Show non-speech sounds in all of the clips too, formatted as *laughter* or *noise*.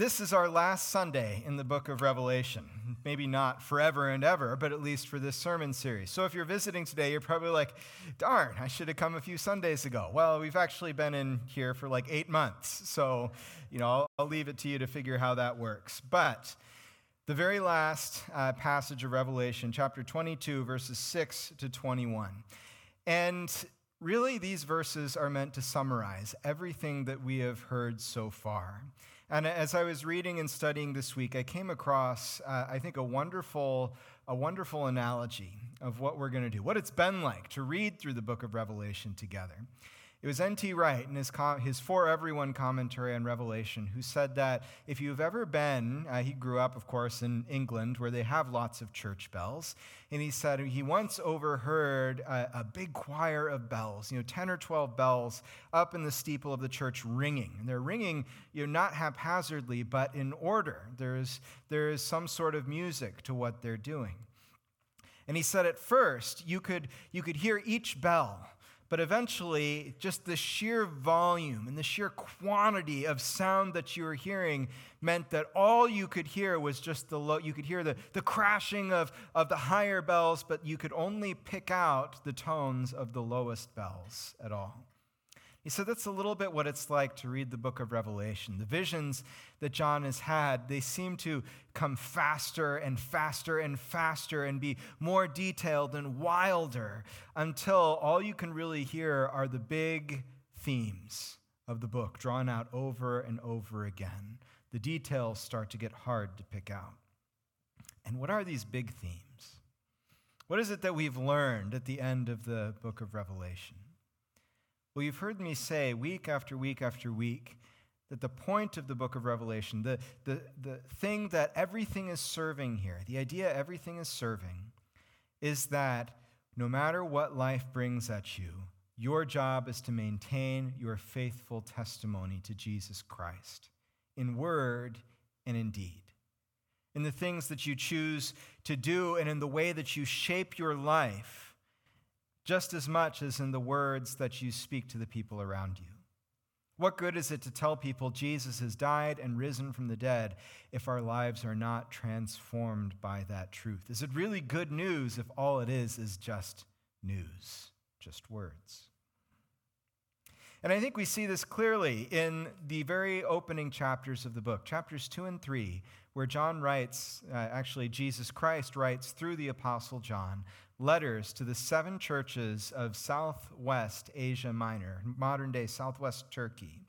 This is our last Sunday in the book of Revelation. Maybe not forever and ever, but at least for this sermon series. So if you're visiting today, you're probably like, darn, I should have come a few Sundays ago. Well, we've actually been in here for like eight months. So, you know, I'll, I'll leave it to you to figure how that works. But the very last uh, passage of Revelation, chapter 22, verses 6 to 21. And really, these verses are meant to summarize everything that we have heard so far. And as I was reading and studying this week, I came across, uh, I think, a wonderful, a wonderful analogy of what we're going to do, what it's been like to read through the book of Revelation together. It was N.T. Wright in his, com- his For Everyone commentary on Revelation who said that if you've ever been, uh, he grew up, of course, in England where they have lots of church bells. And he said he once overheard a, a big choir of bells, you know, 10 or 12 bells up in the steeple of the church ringing. And they're ringing, you know, not haphazardly, but in order. There's, there is some sort of music to what they're doing. And he said at first you could, you could hear each bell but eventually, just the sheer volume and the sheer quantity of sound that you were hearing meant that all you could hear was just the low, you could hear the, the crashing of, of the higher bells, but you could only pick out the tones of the lowest bells at all. He said that's a little bit what it's like to read the book of Revelation. The visions that John has had, they seem to come faster and faster and faster and be more detailed and wilder until all you can really hear are the big themes of the book drawn out over and over again. The details start to get hard to pick out. And what are these big themes? What is it that we've learned at the end of the book of Revelation? Well, you've heard me say week after week after week that the point of the book of Revelation, the, the, the thing that everything is serving here, the idea everything is serving, is that no matter what life brings at you, your job is to maintain your faithful testimony to Jesus Christ in word and in deed. In the things that you choose to do and in the way that you shape your life just as much as in the words that you speak to the people around you. What good is it to tell people Jesus has died and risen from the dead if our lives are not transformed by that truth? Is it really good news if all it is is just news, just words? And I think we see this clearly in the very opening chapters of the book, chapters 2 and 3, where John writes, uh, actually, Jesus Christ writes through the Apostle John, letters to the seven churches of southwest Asia Minor, modern day southwest Turkey.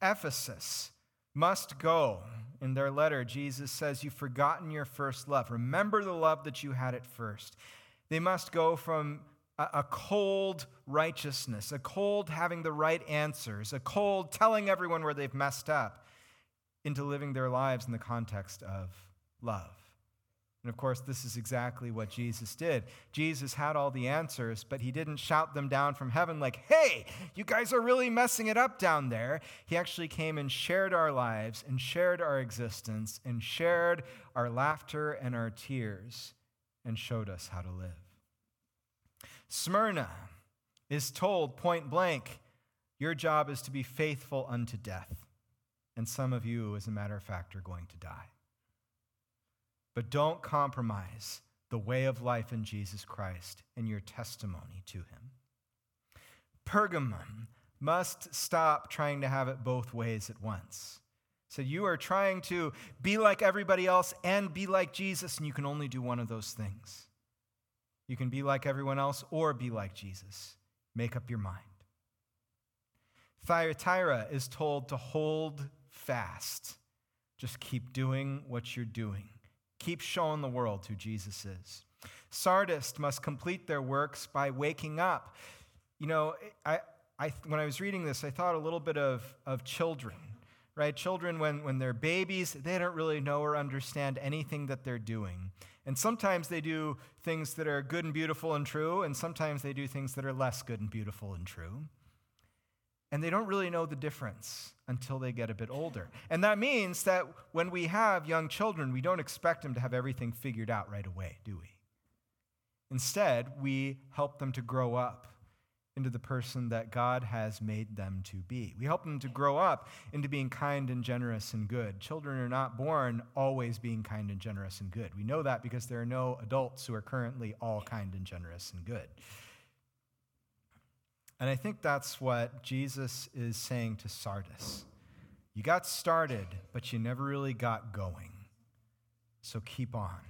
Ephesus must go. In their letter, Jesus says, You've forgotten your first love. Remember the love that you had at first. They must go from a cold righteousness, a cold having the right answers, a cold telling everyone where they've messed up, into living their lives in the context of love. And of course, this is exactly what Jesus did. Jesus had all the answers, but he didn't shout them down from heaven like, hey, you guys are really messing it up down there. He actually came and shared our lives and shared our existence and shared our laughter and our tears and showed us how to live. Smyrna is told point blank, your job is to be faithful unto death. And some of you, as a matter of fact, are going to die. But don't compromise the way of life in Jesus Christ and your testimony to him. Pergamum must stop trying to have it both ways at once. So you are trying to be like everybody else and be like Jesus, and you can only do one of those things. You can be like everyone else or be like Jesus. Make up your mind. Thyatira is told to hold fast. Just keep doing what you're doing. Keep showing the world who Jesus is. Sardis must complete their works by waking up. You know, I, I, when I was reading this, I thought a little bit of, of children, right? Children, when, when they're babies, they don't really know or understand anything that they're doing. And sometimes they do things that are good and beautiful and true, and sometimes they do things that are less good and beautiful and true. And they don't really know the difference until they get a bit older. And that means that when we have young children, we don't expect them to have everything figured out right away, do we? Instead, we help them to grow up into the person that God has made them to be. We help them to grow up into being kind and generous and good. Children are not born always being kind and generous and good. We know that because there are no adults who are currently all kind and generous and good. And I think that's what Jesus is saying to Sardis. You got started, but you never really got going. So keep on.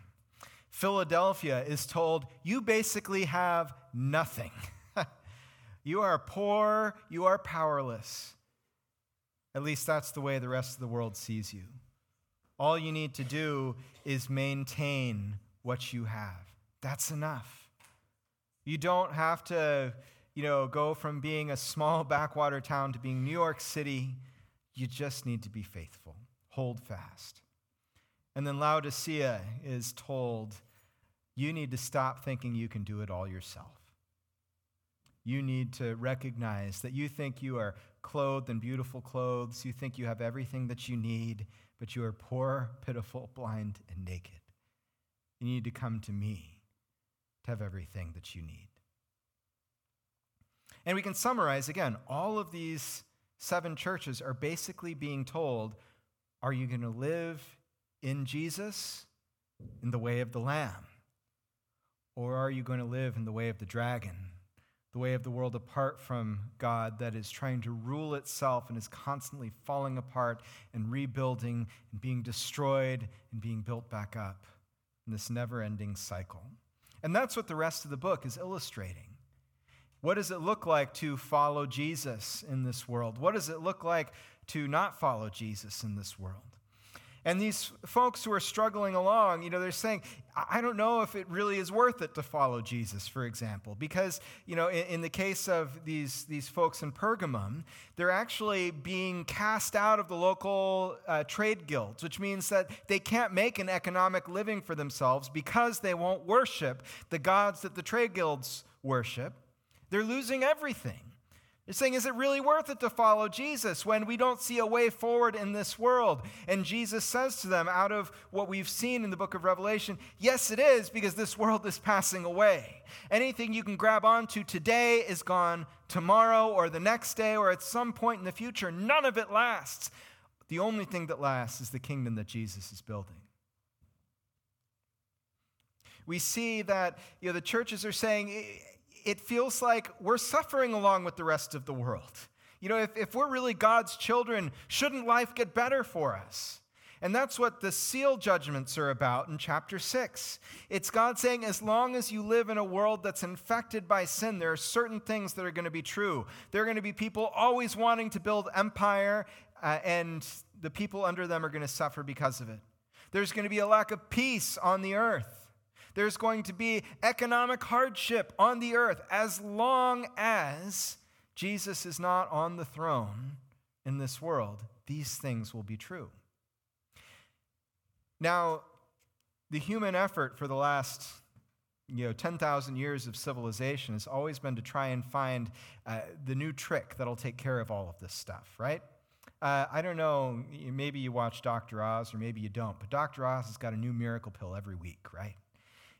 Philadelphia is told, you basically have nothing. *laughs* You are poor, you are powerless. At least that's the way the rest of the world sees you. All you need to do is maintain what you have. That's enough. You don't have to, you know, go from being a small *laughs* backwater town to being New York City. You just need to be faithful. Hold fast. And then Laodicea is told, you need to stop thinking you can do it all yourself you need to recognize that you think you are clothed in beautiful clothes, you think you have everything that you need, but you are poor, pitiful, blind, and naked. You need to come to me to have everything that you need. And we can summarize again all of these seven churches are basically being told are you going to live in Jesus in the way of the Lamb? Or are you going to live in the way of the dragon, the way of the world apart from God that is trying to rule itself and is constantly falling apart and rebuilding and being destroyed and being built back up in this never ending cycle. And that's what the rest of the book is illustrating. What does it look like to follow Jesus in this world? What does it look like to not follow Jesus in this world? And these folks who are struggling along, you know, they're saying, I don't know if it really is worth it to follow Jesus, for example, because, you know, in, in, the case of these, these folks in Pergamum, they're actually being cast out of the local uh, trade guilds, which means that they can't make an economic living for themselves because they won't worship the gods that the trade guilds worship. They're losing everything. They're saying, is it really worth it to follow Jesus when we don't see a way forward in this world? And Jesus says to them, out of what we've seen in the book of Revelation, yes, it is, because this world is passing away. Anything you can grab onto today is gone tomorrow or the next day or at some point in the future. None of it lasts. The only thing that lasts is the kingdom that Jesus is building. We see that you know, the churches are saying, it feels like we're suffering along with the rest of the world. You know, if, if we're really God's children, shouldn't life get better for us? And that's what the seal judgments are about in chapter 6. It's God saying, as long as you live in a world that's infected by sin, there are certain things that are going to be true. There are going to be people always wanting to build empire, uh, and the people under them are going to suffer because of it. There's going to be a lack of peace on the earth. There's going to be economic hardship on the earth as long as Jesus is not on the throne in this world. These things will be true. Now, the human effort for the last you know 10,000 years of civilization has always been to try and find uh, the new trick that'll take care of all of this stuff, right? Uh, I don't know, maybe you watch Dr. Oz or maybe you don't, but Dr. Oz has got a new miracle pill every week, right?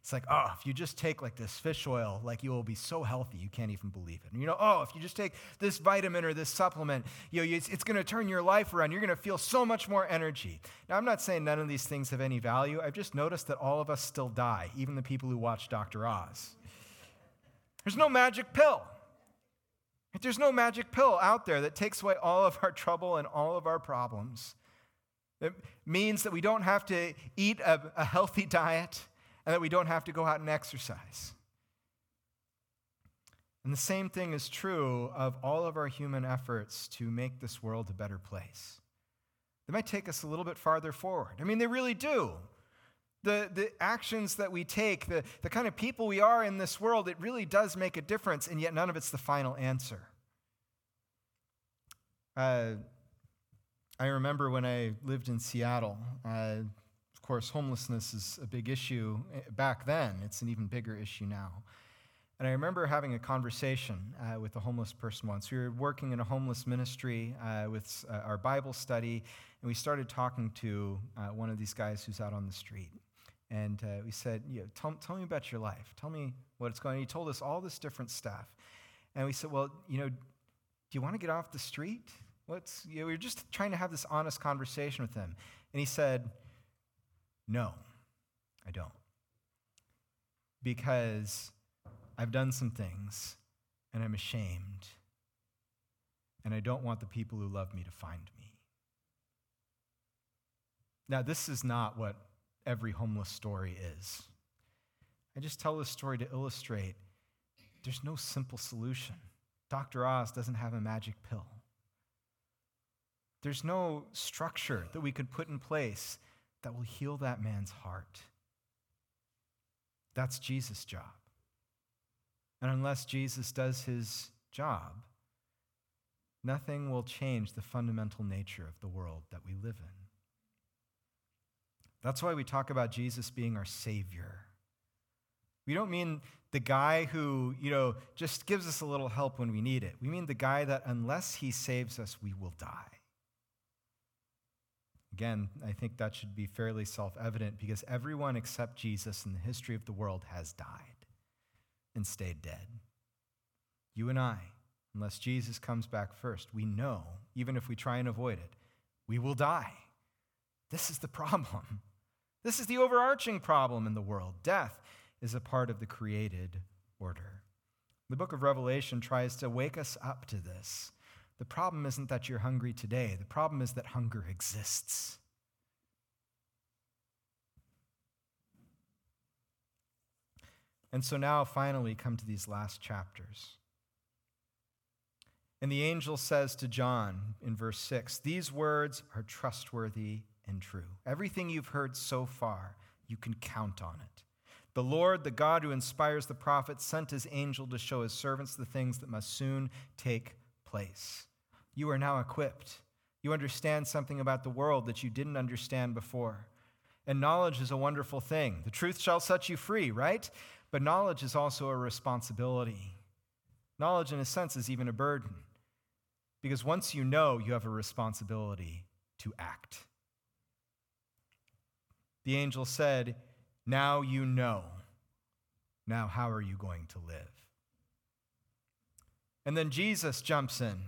It's like, oh, if you just take like this fish oil, like you will be so healthy, you can't even believe it. And you know, oh, if you just take this vitamin or this supplement, you know, it's, it's going to turn your life around. You're going to feel so much more energy. Now, I'm not saying none of these things have any value. I've just noticed that all of us still die, even the people who watch Dr. Oz. There's no magic pill. There's no magic pill out there that takes away all of our trouble and all of our problems. It means that we don't have to eat a, a healthy diet and that we don't have to go out and exercise. And the same thing is true of all of our human efforts to make this world a better place. They might take us a little bit farther forward. I mean, they really do. The, the actions that we take, the, the kind of people we are in this world, it really does make a difference, and yet none of it's the final answer. Uh, I remember when I lived in Seattle, uh, course, homelessness is a big issue eh, back then. It's an even bigger issue now. And I remember having a conversation uh, with a homeless person once. We were working in a homeless ministry uh, with uh, our Bible study, and we started talking to uh, one of these guys who's out on the street. And uh, we said, "You tell, tell me about your life. Tell me what's going on. He told us all this different stuff. And we said, Well, you know, do you want to get off the street? What's, you know, we were just trying to have this honest conversation with him. And he said, No, I don't. Because I've done some things and I'm ashamed. And I don't want the people who love me to find me. Now, this is not what every homeless story is. I just tell this story to illustrate there's no simple solution. Dr. Oz doesn't have a magic pill. There's no structure that we could put in place that will heal that man's heart. That's Jesus' job. And unless Jesus does his job, nothing will change the fundamental nature of the world that we live in. That's why we talk about Jesus being our Savior. We don't mean the guy who, you know, just gives us a little help when we need it. We mean the guy that unless he saves us, we will die. Again, I think that should be fairly self evident because everyone except Jesus in the history of the world has died and stayed dead. You and I, unless Jesus comes back first, we know, even if we try and avoid it, we will die. This is the problem. This is the overarching problem in the world. Death is a part of the created order. The book of Revelation tries to wake us up to this. The problem isn't that you're hungry today, the problem is that hunger exists. And so now, finally, come to these last chapters. And the angel says to John in verse 6 These words are trustworthy and true. Everything you've heard so far, you can count on it. The Lord, the God who inspires the prophets, sent his angel to show his servants the things that must soon take place. You are now equipped. You understand something about the world that you didn't understand before. And knowledge is a wonderful thing. The truth shall set you free, right? But knowledge is also a responsibility. Knowledge, in a sense, is even a burden. Because once you know, you have a responsibility to act. The angel said, Now you know. Now, how are you going to live? And then Jesus jumps in,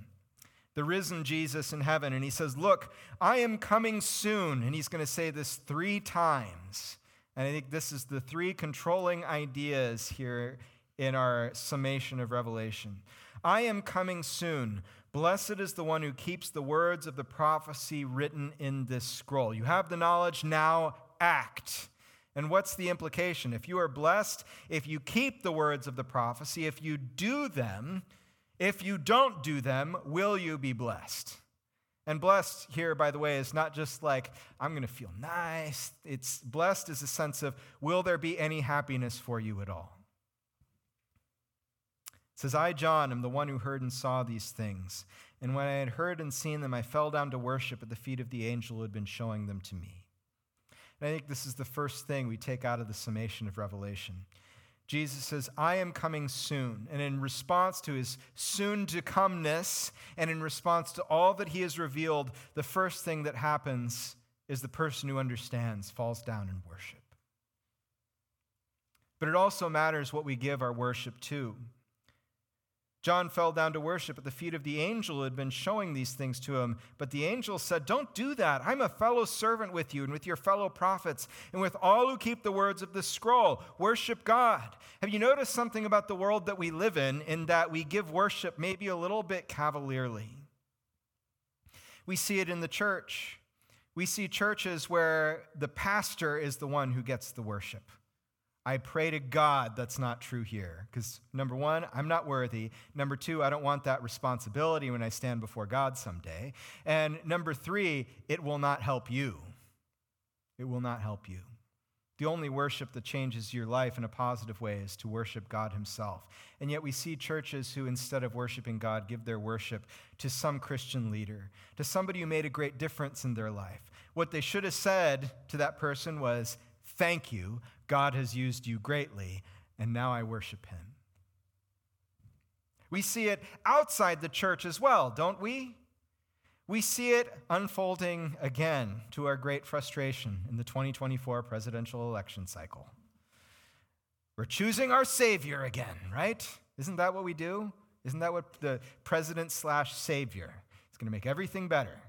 the risen Jesus in heaven, and he says, Look, I am coming soon. And he's going to say this three times. And I think this is the three controlling ideas here in our summation of Revelation. I am coming soon. Blessed is the one who keeps the words of the prophecy written in this scroll. You have the knowledge, now act. And what's the implication? If you are blessed, if you keep the words of the prophecy, if you do them, if you don't do them, will you be blessed? And blessed here, by the way, is not just like, I'm going to feel nice. It's blessed is a sense of, will there be any happiness for you at all? It says, I, John, am the one who heard and saw these things. And when I had heard and seen them, I fell down to worship at the feet of the angel who had been showing them to me. And I think this is the first thing we take out of the summation of Revelation. Jesus says, I am coming soon. And in response to his soon to comeness, and in response to all that he has revealed, the first thing that happens is the person who understands falls down in worship. But it also matters what we give our worship to. John fell down to worship at the feet of the angel who had been showing these things to him. But the angel said, Don't do that. I'm a fellow servant with you and with your fellow prophets and with all who keep the words of this scroll. Worship God. Have you noticed something about the world that we live in, in that we give worship maybe a little bit cavalierly? We see it in the church. We see churches where the pastor is the one who gets the worship. I pray to God that's not true here. Because number one, I'm not worthy. Number two, I don't want that responsibility when I stand before God someday. And number three, it will not help you. It will not help you. The only worship that changes your life in a positive way is to worship God Himself. And yet we see churches who, instead of worshiping God, give their worship to some Christian leader, to somebody who made a great difference in their life. What they should have said to that person was, Thank you. God has used you greatly, and now I worship him. We see it outside the church as well, don't we? We see it unfolding again to our great frustration in the 2024 presidential election cycle. We're choosing our Savior again, right? Isn't that what we do? Isn't that what the president slash savior is going to make everything better?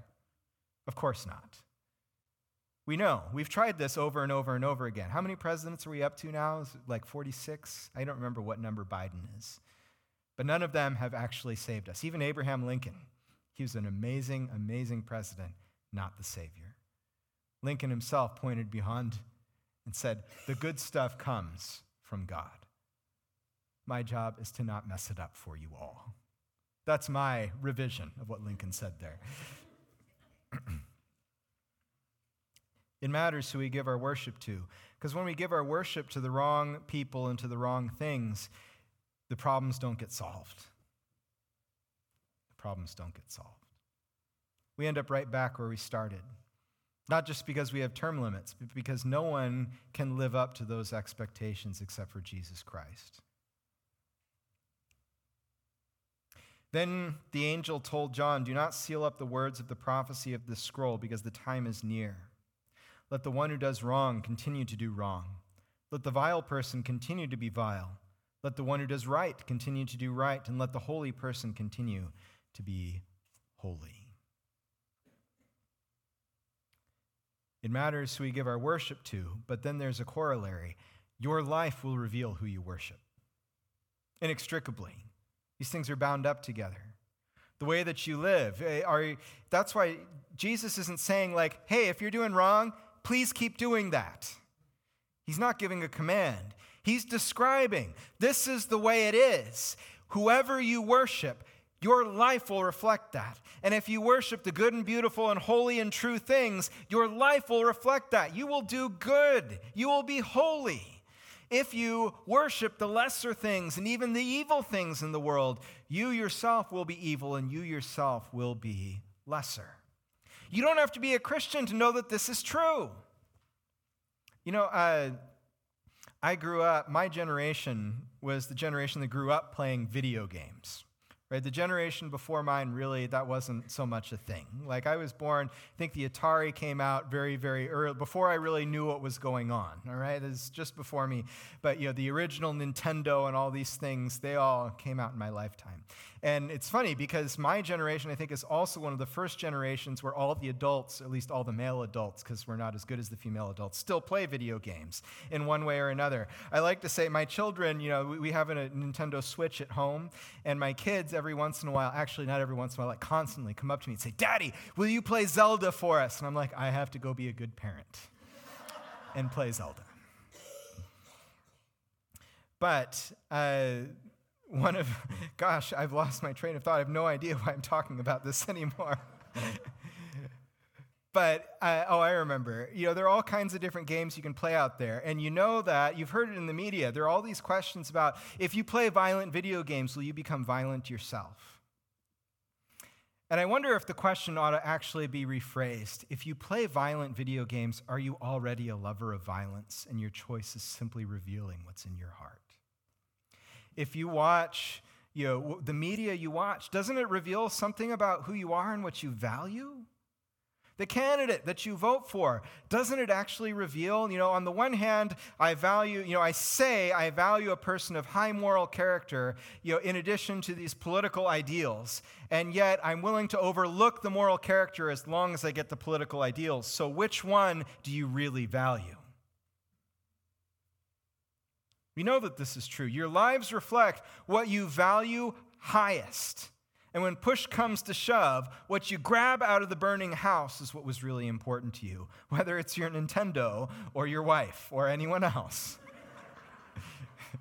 Of course not. We know. We've tried this over and over and over again. How many presidents are we up to now? Is like 46? I don't remember what number Biden is. But none of them have actually saved us. Even Abraham Lincoln, he was an amazing, amazing president, not the Savior. Lincoln himself pointed beyond and said, The good stuff comes from God. My job is to not mess it up for you all. That's my revision of what Lincoln said there. *clears throat* it matters who we give our worship to. Because when we give our worship to the wrong people and to the wrong things, the problems don't get solved. The problems don't get solved. We end up right back where we started. Not just because we have term limits, but because no one can live up to those expectations except for Jesus Christ. Then the angel told John, Do not seal up the words of the prophecy of this scroll, because the time is near. Let the one who does wrong continue to do wrong. Let the vile person continue to be vile. Let the one who does right continue to do right, and let the holy person continue to be holy. It matters who we give our worship to, but then there's a corollary. Your life will reveal who you worship. Inextricably. These things are bound up together. The way that you live, eh, are, that's why Jesus isn't saying, like, hey, if you're doing wrong, please keep doing that. He's not giving a command. He's describing this is the way it is. Whoever you worship, your life will reflect that. And if you worship the good and beautiful and holy and true things, your life will reflect that. You will do good, you will be holy. If you worship the lesser things and even the evil things in the world, you yourself will be evil and you yourself will be lesser. You don't have to be a Christian to know that this is true. You know, uh, I grew up, my generation was the generation that grew up playing video games. Right? The generation before mine, really, that wasn't so much a thing. Like, I was born, I think the Atari came out very, very early, before I really knew what was going on, all right? It's just before me. But, you know, the original Nintendo and all these things, they all came out in my lifetime. And it's funny because my generation, I think, is also one of the first generations where all the adults, at least all the male adults, because we're not as good as the female adults, still play video games in one way or another. I like to say, my children, you know, we have a Nintendo Switch at home, and my kids, every once in a while, actually, not every once in a while, like constantly come up to me and say, Daddy, will you play Zelda for us? And I'm like, I have to go be a good parent *laughs* and play Zelda. But, uh, one of, *laughs* gosh, I've lost my train of thought. I have no idea why I'm talking about this *laughs* anymore. But, uh, oh, I remember. You know, there are all kinds of different games you can play out there. And you know that, you've heard it in the media, there are all these questions about if you play violent video games, will you become violent yourself? And I wonder if the question ought to actually be rephrased. If you play violent video games, are you already a lover of violence and your choice is simply revealing what's in your heart? if you watch you know, the media you watch, doesn't it reveal something about who you are and what you value? The candidate that you vote for, doesn't it actually reveal, you know, on the one hand, I value, you know, I say I value a person of high moral character, you know, in addition to these political ideals, and yet I'm willing to overlook the moral character as long as I get the political ideals. So which one do you really value? We know that this is true. Your lives reflect what you value highest. And when push comes to shove, what you grab out of the burning house is what was really important to you, *laughs* whether it's your Nintendo or your wife or anyone else. *laughs*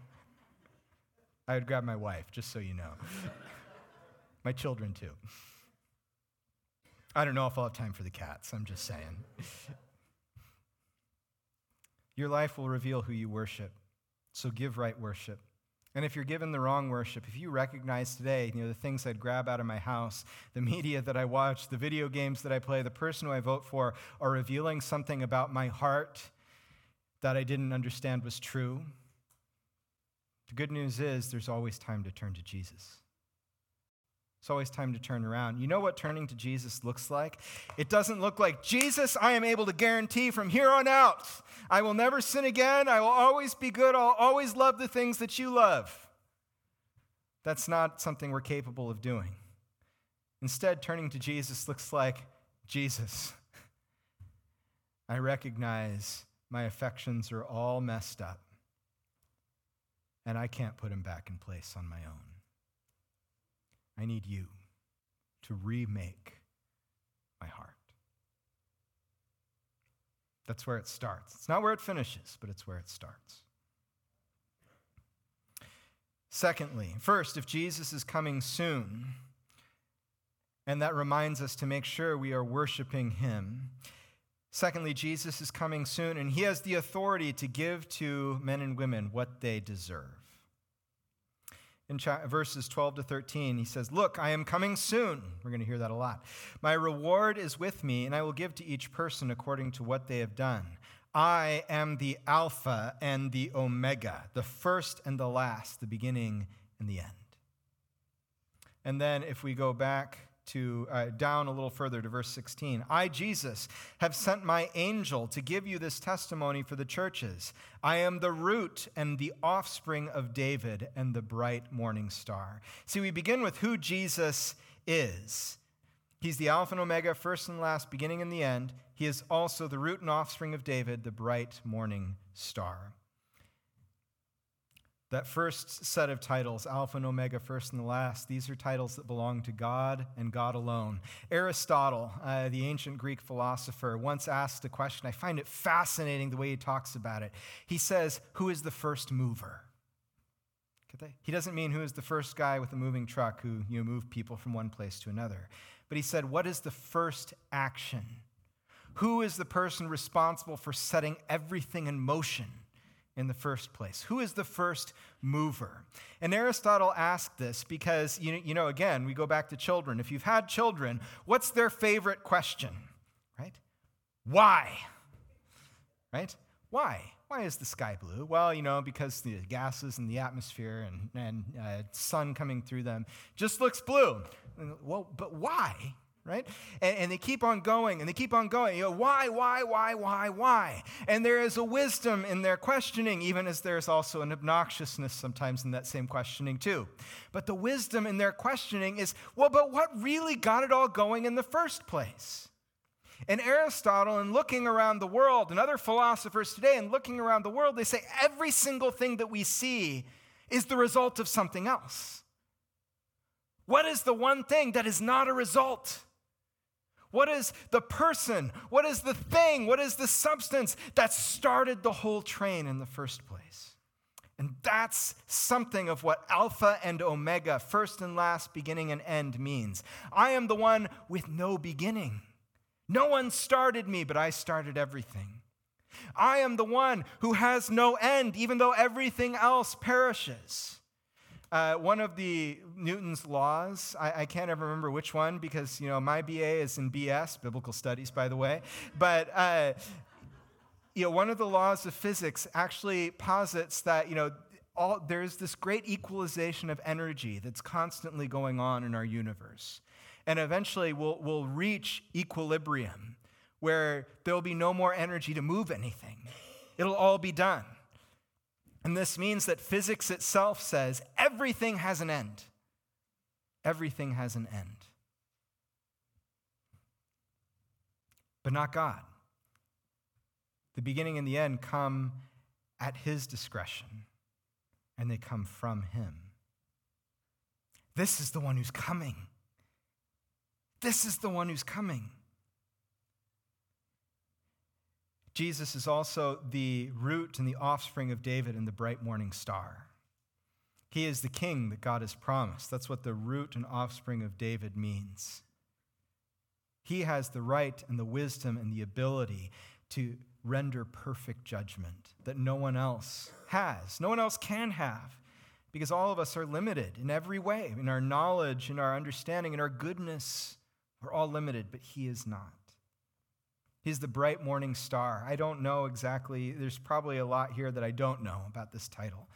I would grab my wife, just so you know. *laughs* my children, too. I don't know if I'll have time for the cats, I'm just saying. Your life will reveal who you worship. So give right worship. And if you're given the wrong worship, if you recognize today, you know, the things I'd grab out of my house, the media that I watch, the video games that I play, the person who I vote for are revealing something about my heart that I didn't understand was true, the good news is there's always time to turn to Jesus. It's always time to turn around. You know what turning to Jesus looks like? It doesn't look like, Jesus, I am able to guarantee from here on out, I will never sin again. I will always be good. I'll always love the things that you love. That's not something we're capable of doing. Instead, turning to Jesus looks like Jesus. I recognize my affections are all messed up, and I can't put them back in place on my own. I need you to remake my heart. That's where it starts. It's not where it finishes, but it's where it starts. Secondly, first, if Jesus is coming soon, and that reminds us to make sure we are worshiping him. Secondly, Jesus is coming soon, and he has the authority to give to men and women what they deserve. In verses 12 to 13, he says, Look, I am coming soon. We're going to hear that a lot. My reward is with me, and I will give to each person according to what they have done. I am the Alpha and the Omega, the first and the last, the beginning and the end. And then if we go back to uh, down a little further to verse 16 i jesus have sent my angel to give you this testimony for the churches. I am the root and the offspring of david and the bright morning star. See we begin with who jesus is. He's the alpha and omega first and last beginning and the end. He is also the root and offspring of David, the bright morning star. That first set of titles, Alpha and Omega, first and last, these are titles that belong to God and God alone. Aristotle, uh, the ancient Greek philosopher, once asked a question. I find it fascinating the way he talks about it. He says, Who is the first mover? He doesn't mean who is the first guy with a moving truck who you know, move people from one place to another. But he said, What is the first action? Who is the person responsible for setting everything in motion in the first place? Who is the first mover? And Aristotle asked this because, you, you know, again, we go back to children. If you've had children, what's their favorite question? Right? Why? Right? Why? Why is the sky blue? Well, you know, because the gases in the atmosphere and, and uh, sun coming through them just looks blue. Well, but why? Right? And, and, they keep on going and they keep on going. You know, why, why, why, why, why? And there is a wisdom in their questioning, even as there's also an obnoxiousness sometimes in that same questioning, too. But the wisdom in their questioning is, well, but what really got it all going in the first place? And Aristotle, in looking around the world, and other philosophers today, and looking around the world, they say every single thing that we see is the result of something else. What is the one thing that is not a result? What is the person? What is the thing? What is the substance that started the whole train in the first place? And that's something of what Alpha and Omega, first and last, beginning and end means. I am the one with no beginning. No one started me, but I started everything. I am the one who has no end, even though everything else perishes. Uh, one of the Newton's laws, I, I, can't ever remember which one because, you know, my BA is in BS, biblical studies, by the way. But, uh, you know, one of the laws of physics actually posits that, you know, all, there's this great equalization of energy that's constantly going on in our universe. And eventually we'll, we'll reach equilibrium where there'll be no more energy to move anything. It'll all be done. And this means that physics itself says everything has an end. Everything has an end. But not God. The beginning and the end come at His discretion, and they come from Him. This is the one who's coming. This is the one who's coming. Jesus is also the root and the offspring of David and the bright morning star. He is the king that God has promised. That's what the root and offspring of David means. He has the right and the wisdom and the ability to render perfect judgment that no one else has, no one else can have, because all of us are limited in every way in our knowledge, in our understanding, in our goodness. We're all limited, but He is not. He's the bright morning star. I don't know exactly, there's probably a lot here that I don't know about this title.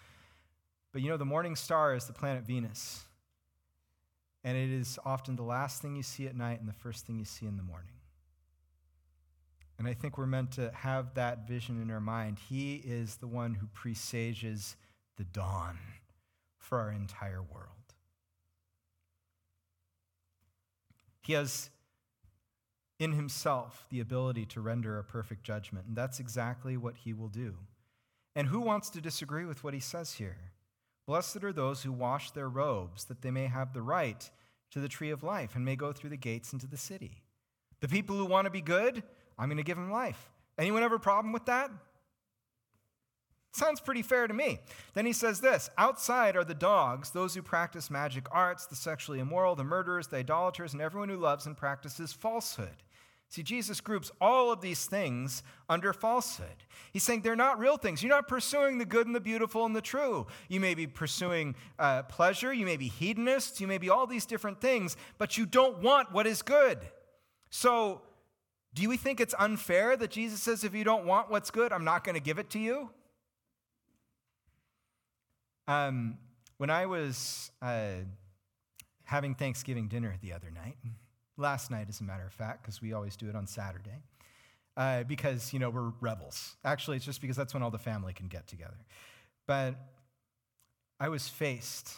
But you know, the morning star is the planet Venus. And it is often the last thing you see at night and the first thing you see in the morning. And I think we're meant to have that vision in our mind. He is the one who presages the dawn for our entire world. He has in himself the ability to render a perfect judgment, and that's exactly what he will do. And who wants to disagree with what he says here? Blessed are those who wash their robes, that they may have the right to the tree of life and may go through the gates into the city. The people who want to be good, I'm going to give them life. Anyone have a problem with that? Sounds pretty fair to me. Then he says this Outside are the dogs, those who practice magic arts, the sexually immoral, the murderers, the idolaters, and everyone who loves and practices falsehood. See, Jesus groups all of these things under falsehood. He's saying they're not real things. You're not pursuing the good and the beautiful and the true. You may be pursuing uh, pleasure, you may be hedonists, you may be all these different things, but you don't want what is good. So, do we think it's unfair that Jesus says, if you don't want what's good, I'm not going to give it to you? Um, when I was uh, having Thanksgiving dinner the other night, last night, as a matter of fact, because we always do it on Saturday. Uh, because, you know, we're rebels. Actually, it's just because that's when all the family can get together. But I was faced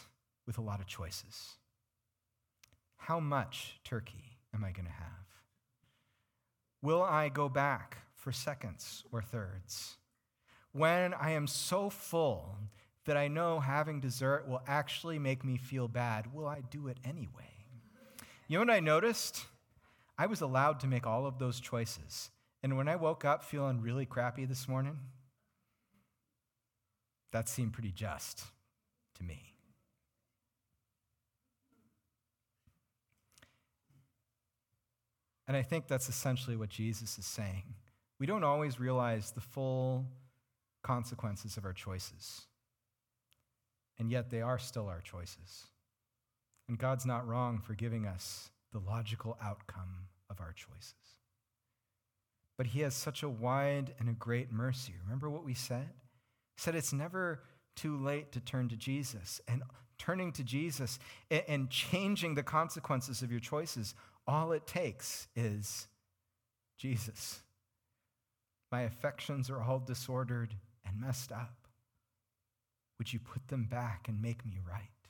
with a lot of choices. How much turkey am I going to have? Will I go back for seconds or thirds? When I am so full that I know having dessert will actually make me feel bad, will I do it anyway? You know what I noticed? I was allowed to make all of those choices. And when I woke up feeling really crappy this morning, that seemed pretty just to me. And I think that's essentially what Jesus is saying. We don't always realize the full consequences of our choices, and yet they are still our choices. And God's not wrong for giving us the logical outcome of our choices. But He has such a wide and a great mercy. Remember what we said? He said it's never too late to turn to Jesus. And turning to Jesus and changing the consequences of your choices, all it takes is Jesus. My affections are all disordered and messed up. Would you put them back and make me right?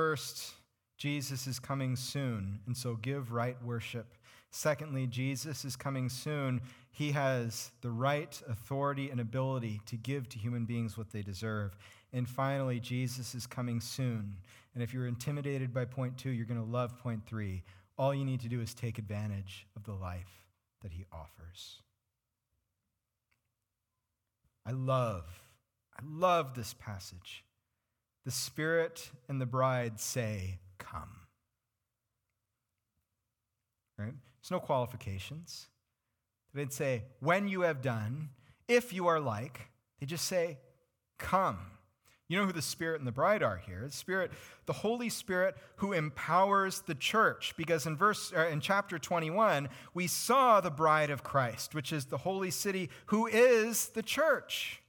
First, Jesus is coming soon, and so give right worship. Secondly, Jesus is coming soon. He has the right authority and ability to give to human beings what they deserve. And finally, Jesus is coming soon. And if you're intimidated by point two, you're going to love point three. All you need to do is take advantage of the life that he offers. I love, I love this passage the Spirit and the bride say, Come. Right? There's no qualifications. They'd say, When you have done, if you are like, they just say, Come. You know who the Spirit and the bride are here? The Spirit, the Holy Spirit who empowers the church. Because in verse uh, in chapter 21, we saw the bride of Christ, which is the holy city, who is the church.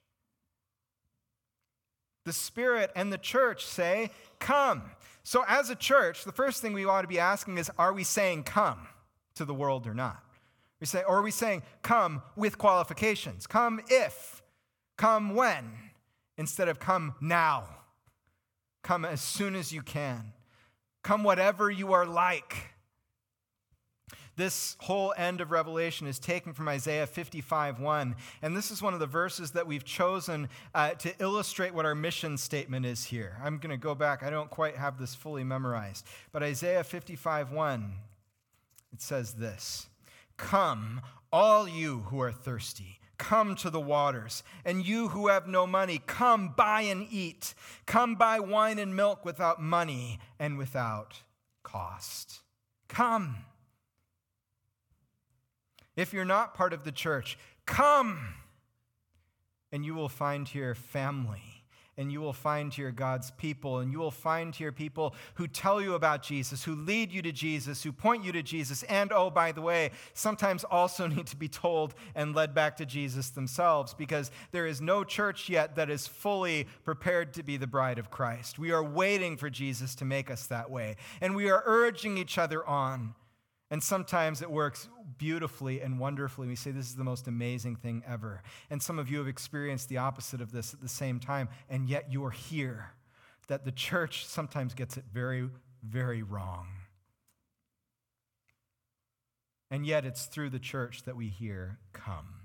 The Spirit and the church say, Come. So, as a church, the first thing we ought to be asking is, Are we saying come to the world or not? We say, or are we saying come with qualifications? Come if, come when, instead of come now. Come as soon as you can. Come whatever you are like. This whole end of Revelation is taken from Isaiah 55 1. And this is one of the verses that we've chosen uh, to illustrate what our mission statement is here. I'm going to go back. I don't quite have this fully memorized. But Isaiah 55 1, it says this Come, all you who are thirsty. Come to the waters, and you who have no money, come buy and eat. Come buy wine and milk without money and without cost. Come. If you're not part of the church, come and you will find here family. And you will find here God's people, and you will find here people who tell you about Jesus, who lead you to Jesus, who point you to Jesus, and oh, by the way, sometimes also *laughs* need to be told and led back to Jesus themselves because there is no church yet that is fully prepared to be the bride of Christ. We are waiting for Jesus to make us that way, and we are urging each other on. And sometimes it works beautifully and wonderfully. We say, This is the most amazing thing ever. And some of you have experienced the opposite of this at the same time, and yet you're here. that the church sometimes gets it very, very wrong. And yet it's through the church that we hear, Come.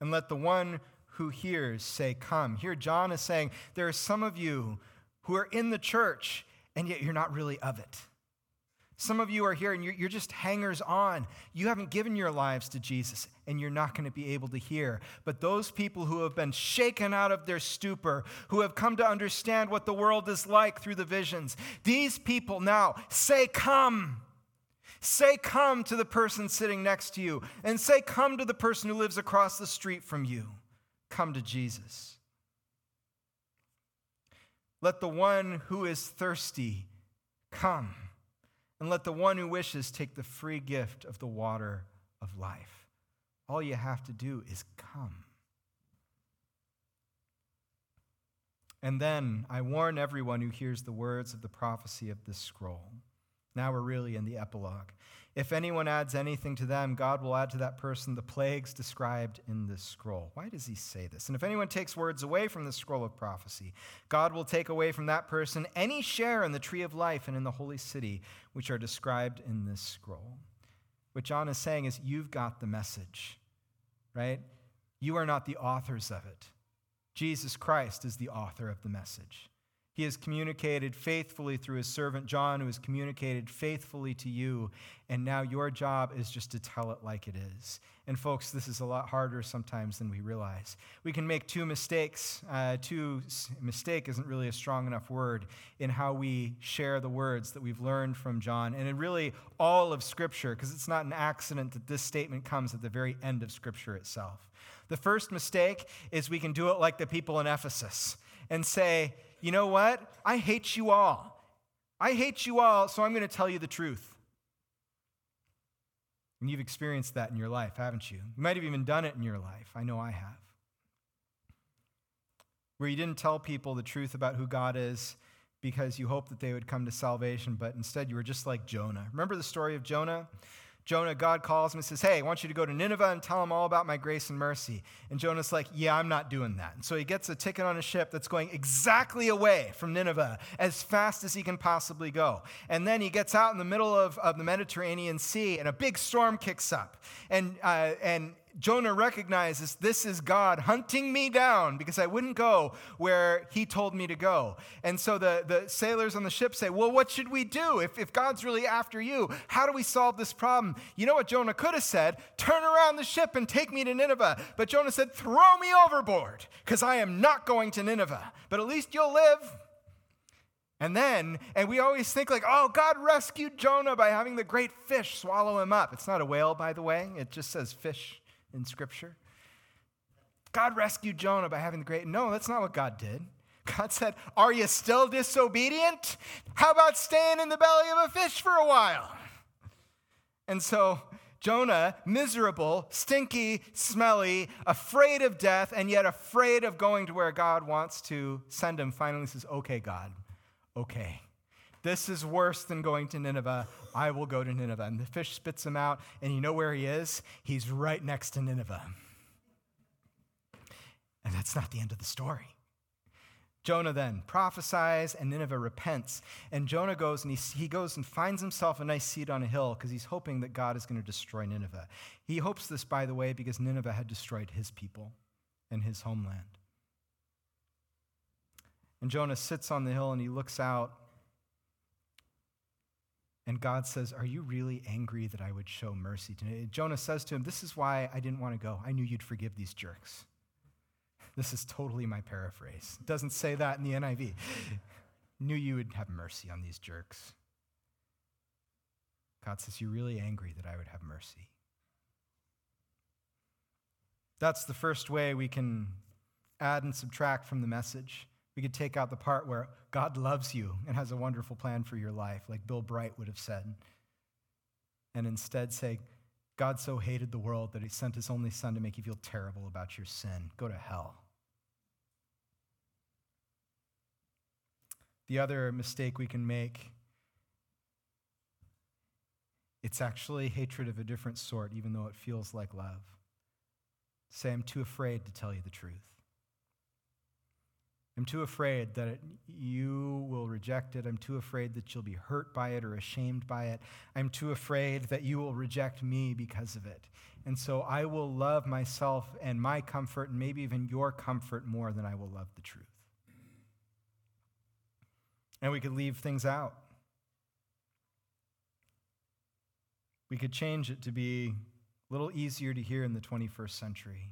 And let the one who hears say, Come. Here, John is saying, There are some of you who are in the church, and yet you're not really of it. Some of you are here and you're, you're just hangers on. You haven't given your lives to Jesus and you're not going to be able to hear. But those people who have been shaken out of their stupor, who have come to understand what the world is like through the visions, these people now say, Come. Say, Come to the person sitting next to you, and say, Come to the person who lives across the street from you. Come to Jesus. Let the one who is thirsty come and let the one who wishes take the free gift of the water of life. All you have to do is come. And then I warn everyone who hears the words of the prophecy of this scroll. Now we're really in the epilogue. If anyone adds anything to them, God will add to that person the plagues described in this scroll. Why does he say this? And if anyone takes words away from the scroll of prophecy, God will take away from that person any share in the tree of life and in the holy city, which are described in this scroll. What John is saying is, you've got the message, right? You are not the authors of it. Jesus Christ is the author of the message. He has communicated faithfully through his servant John, who has communicated faithfully to you. And now your job is just to tell it like it is. And folks, this is a lot harder sometimes than we realize. We can make two mistakes. Uh, two, mistake isn't really a strong enough word in how we share the words that we've learned from John. And in really all of Scripture, because it's not an accident that this statement comes at the very end of Scripture itself. The first mistake is we can do it like the people in Ephesus and say, you know what? I hate you all. I hate you all, so I'm going to tell you the truth. And you've experienced that in your life, haven't you? You might have even done it in your life. I know I have. Where you didn't tell people the truth about who God is because you hoped that they would come to salvation, but instead you were just like Jonah. Remember the story of Jonah? Jonah, God calls him and says, Hey, I want you to go to Nineveh and tell them all about my grace and mercy. And Jonah's like, Yeah, I'm not doing that. And so he gets a ticket on a ship that's going exactly away from Nineveh as fast as he can possibly go. And then he gets out in the middle of, of the Mediterranean Sea and a big storm kicks up. And, uh, and Jonah recognizes this is God hunting me down because I wouldn't go where he told me to go. And so the, the sailors on the ship say, Well, what should we do? If, if God's really after you, how do we solve this problem? You know what Jonah could have said? Turn around the ship and take me to Nineveh. But Jonah said, Throw me overboard because I am not going to Nineveh. But at least you'll live. And then, and we always think like, oh, God rescued Jonah by having the great fish swallow him up. It's not a whale, by the way, it just says fish in Scripture. God rescued Jonah by having the great. No, that's not what God did. God said, Are you still disobedient? How about staying in the belly of a fish for a while? And so Jonah, miserable, stinky, smelly, afraid of death, and yet afraid of going to where God wants to send him, finally says, Okay, God, okay. This is worse than going to Nineveh. I will go to Nineveh. And the fish spits him out, and you know where he is? He's right next to Nineveh. And that's not the end of the story. Jonah then prophesies, and Nineveh repents. And Jonah goes and he, he goes and finds himself a nice seat on a hill because he's hoping that God is going to destroy Nineveh. He hopes this, by the way, because Nineveh had destroyed his people and his homeland. And Jonah sits on the hill and he looks out and God says, Are you really angry that I would show mercy to? Jonah says to him, This is why I didn't want to go. I knew you'd forgive these jerks. *laughs* This is totally my paraphrase. It doesn't say that in the NIV. *laughs* knew you would have mercy on these jerks. God says, You're really angry that I would have mercy. That's the first way we can add and subtract from the message. We could take out the part where God loves you and has a wonderful plan for your life, like Bill Bright would have said, and instead say, God so hated the world that he sent his only son to make you feel terrible about your sin. Go to hell. The other mistake we can make it's actually hatred of a different sort, even though it feels like love. Say, I'm too afraid to tell you the truth. I'm too afraid that it, you will reject it. I'm too afraid that you'll be hurt by it or ashamed by it. I'm too afraid that you will reject me because of it. And so I will love myself and my comfort, and maybe even your comfort, more than I will love the truth. And we could leave things out. We could change it to be a little easier to hear in the 21st century.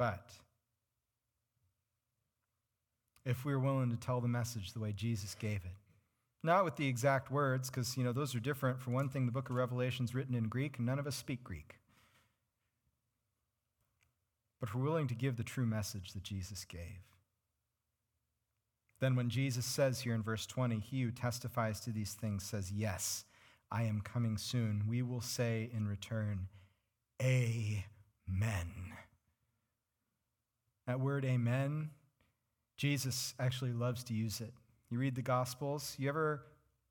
But if we are willing to tell the message the way Jesus gave it, not with the exact words, because you know those are different. For one thing, the book of Revelation is written in Greek, and none of us speak Greek. But if we're willing to give the true message that Jesus gave, then when Jesus says here in verse 20, he who testifies to these things says, Yes, I am coming soon, we will say in return, Amen. That word amen, Jesus actually loves to use it. You read the Gospels, you ever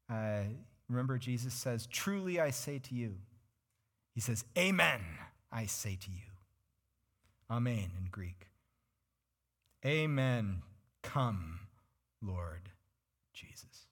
uh, remember Jesus says, Truly I say to you. He says, Amen, I say to you. Amen in Greek. Amen. Come, Lord Jesus.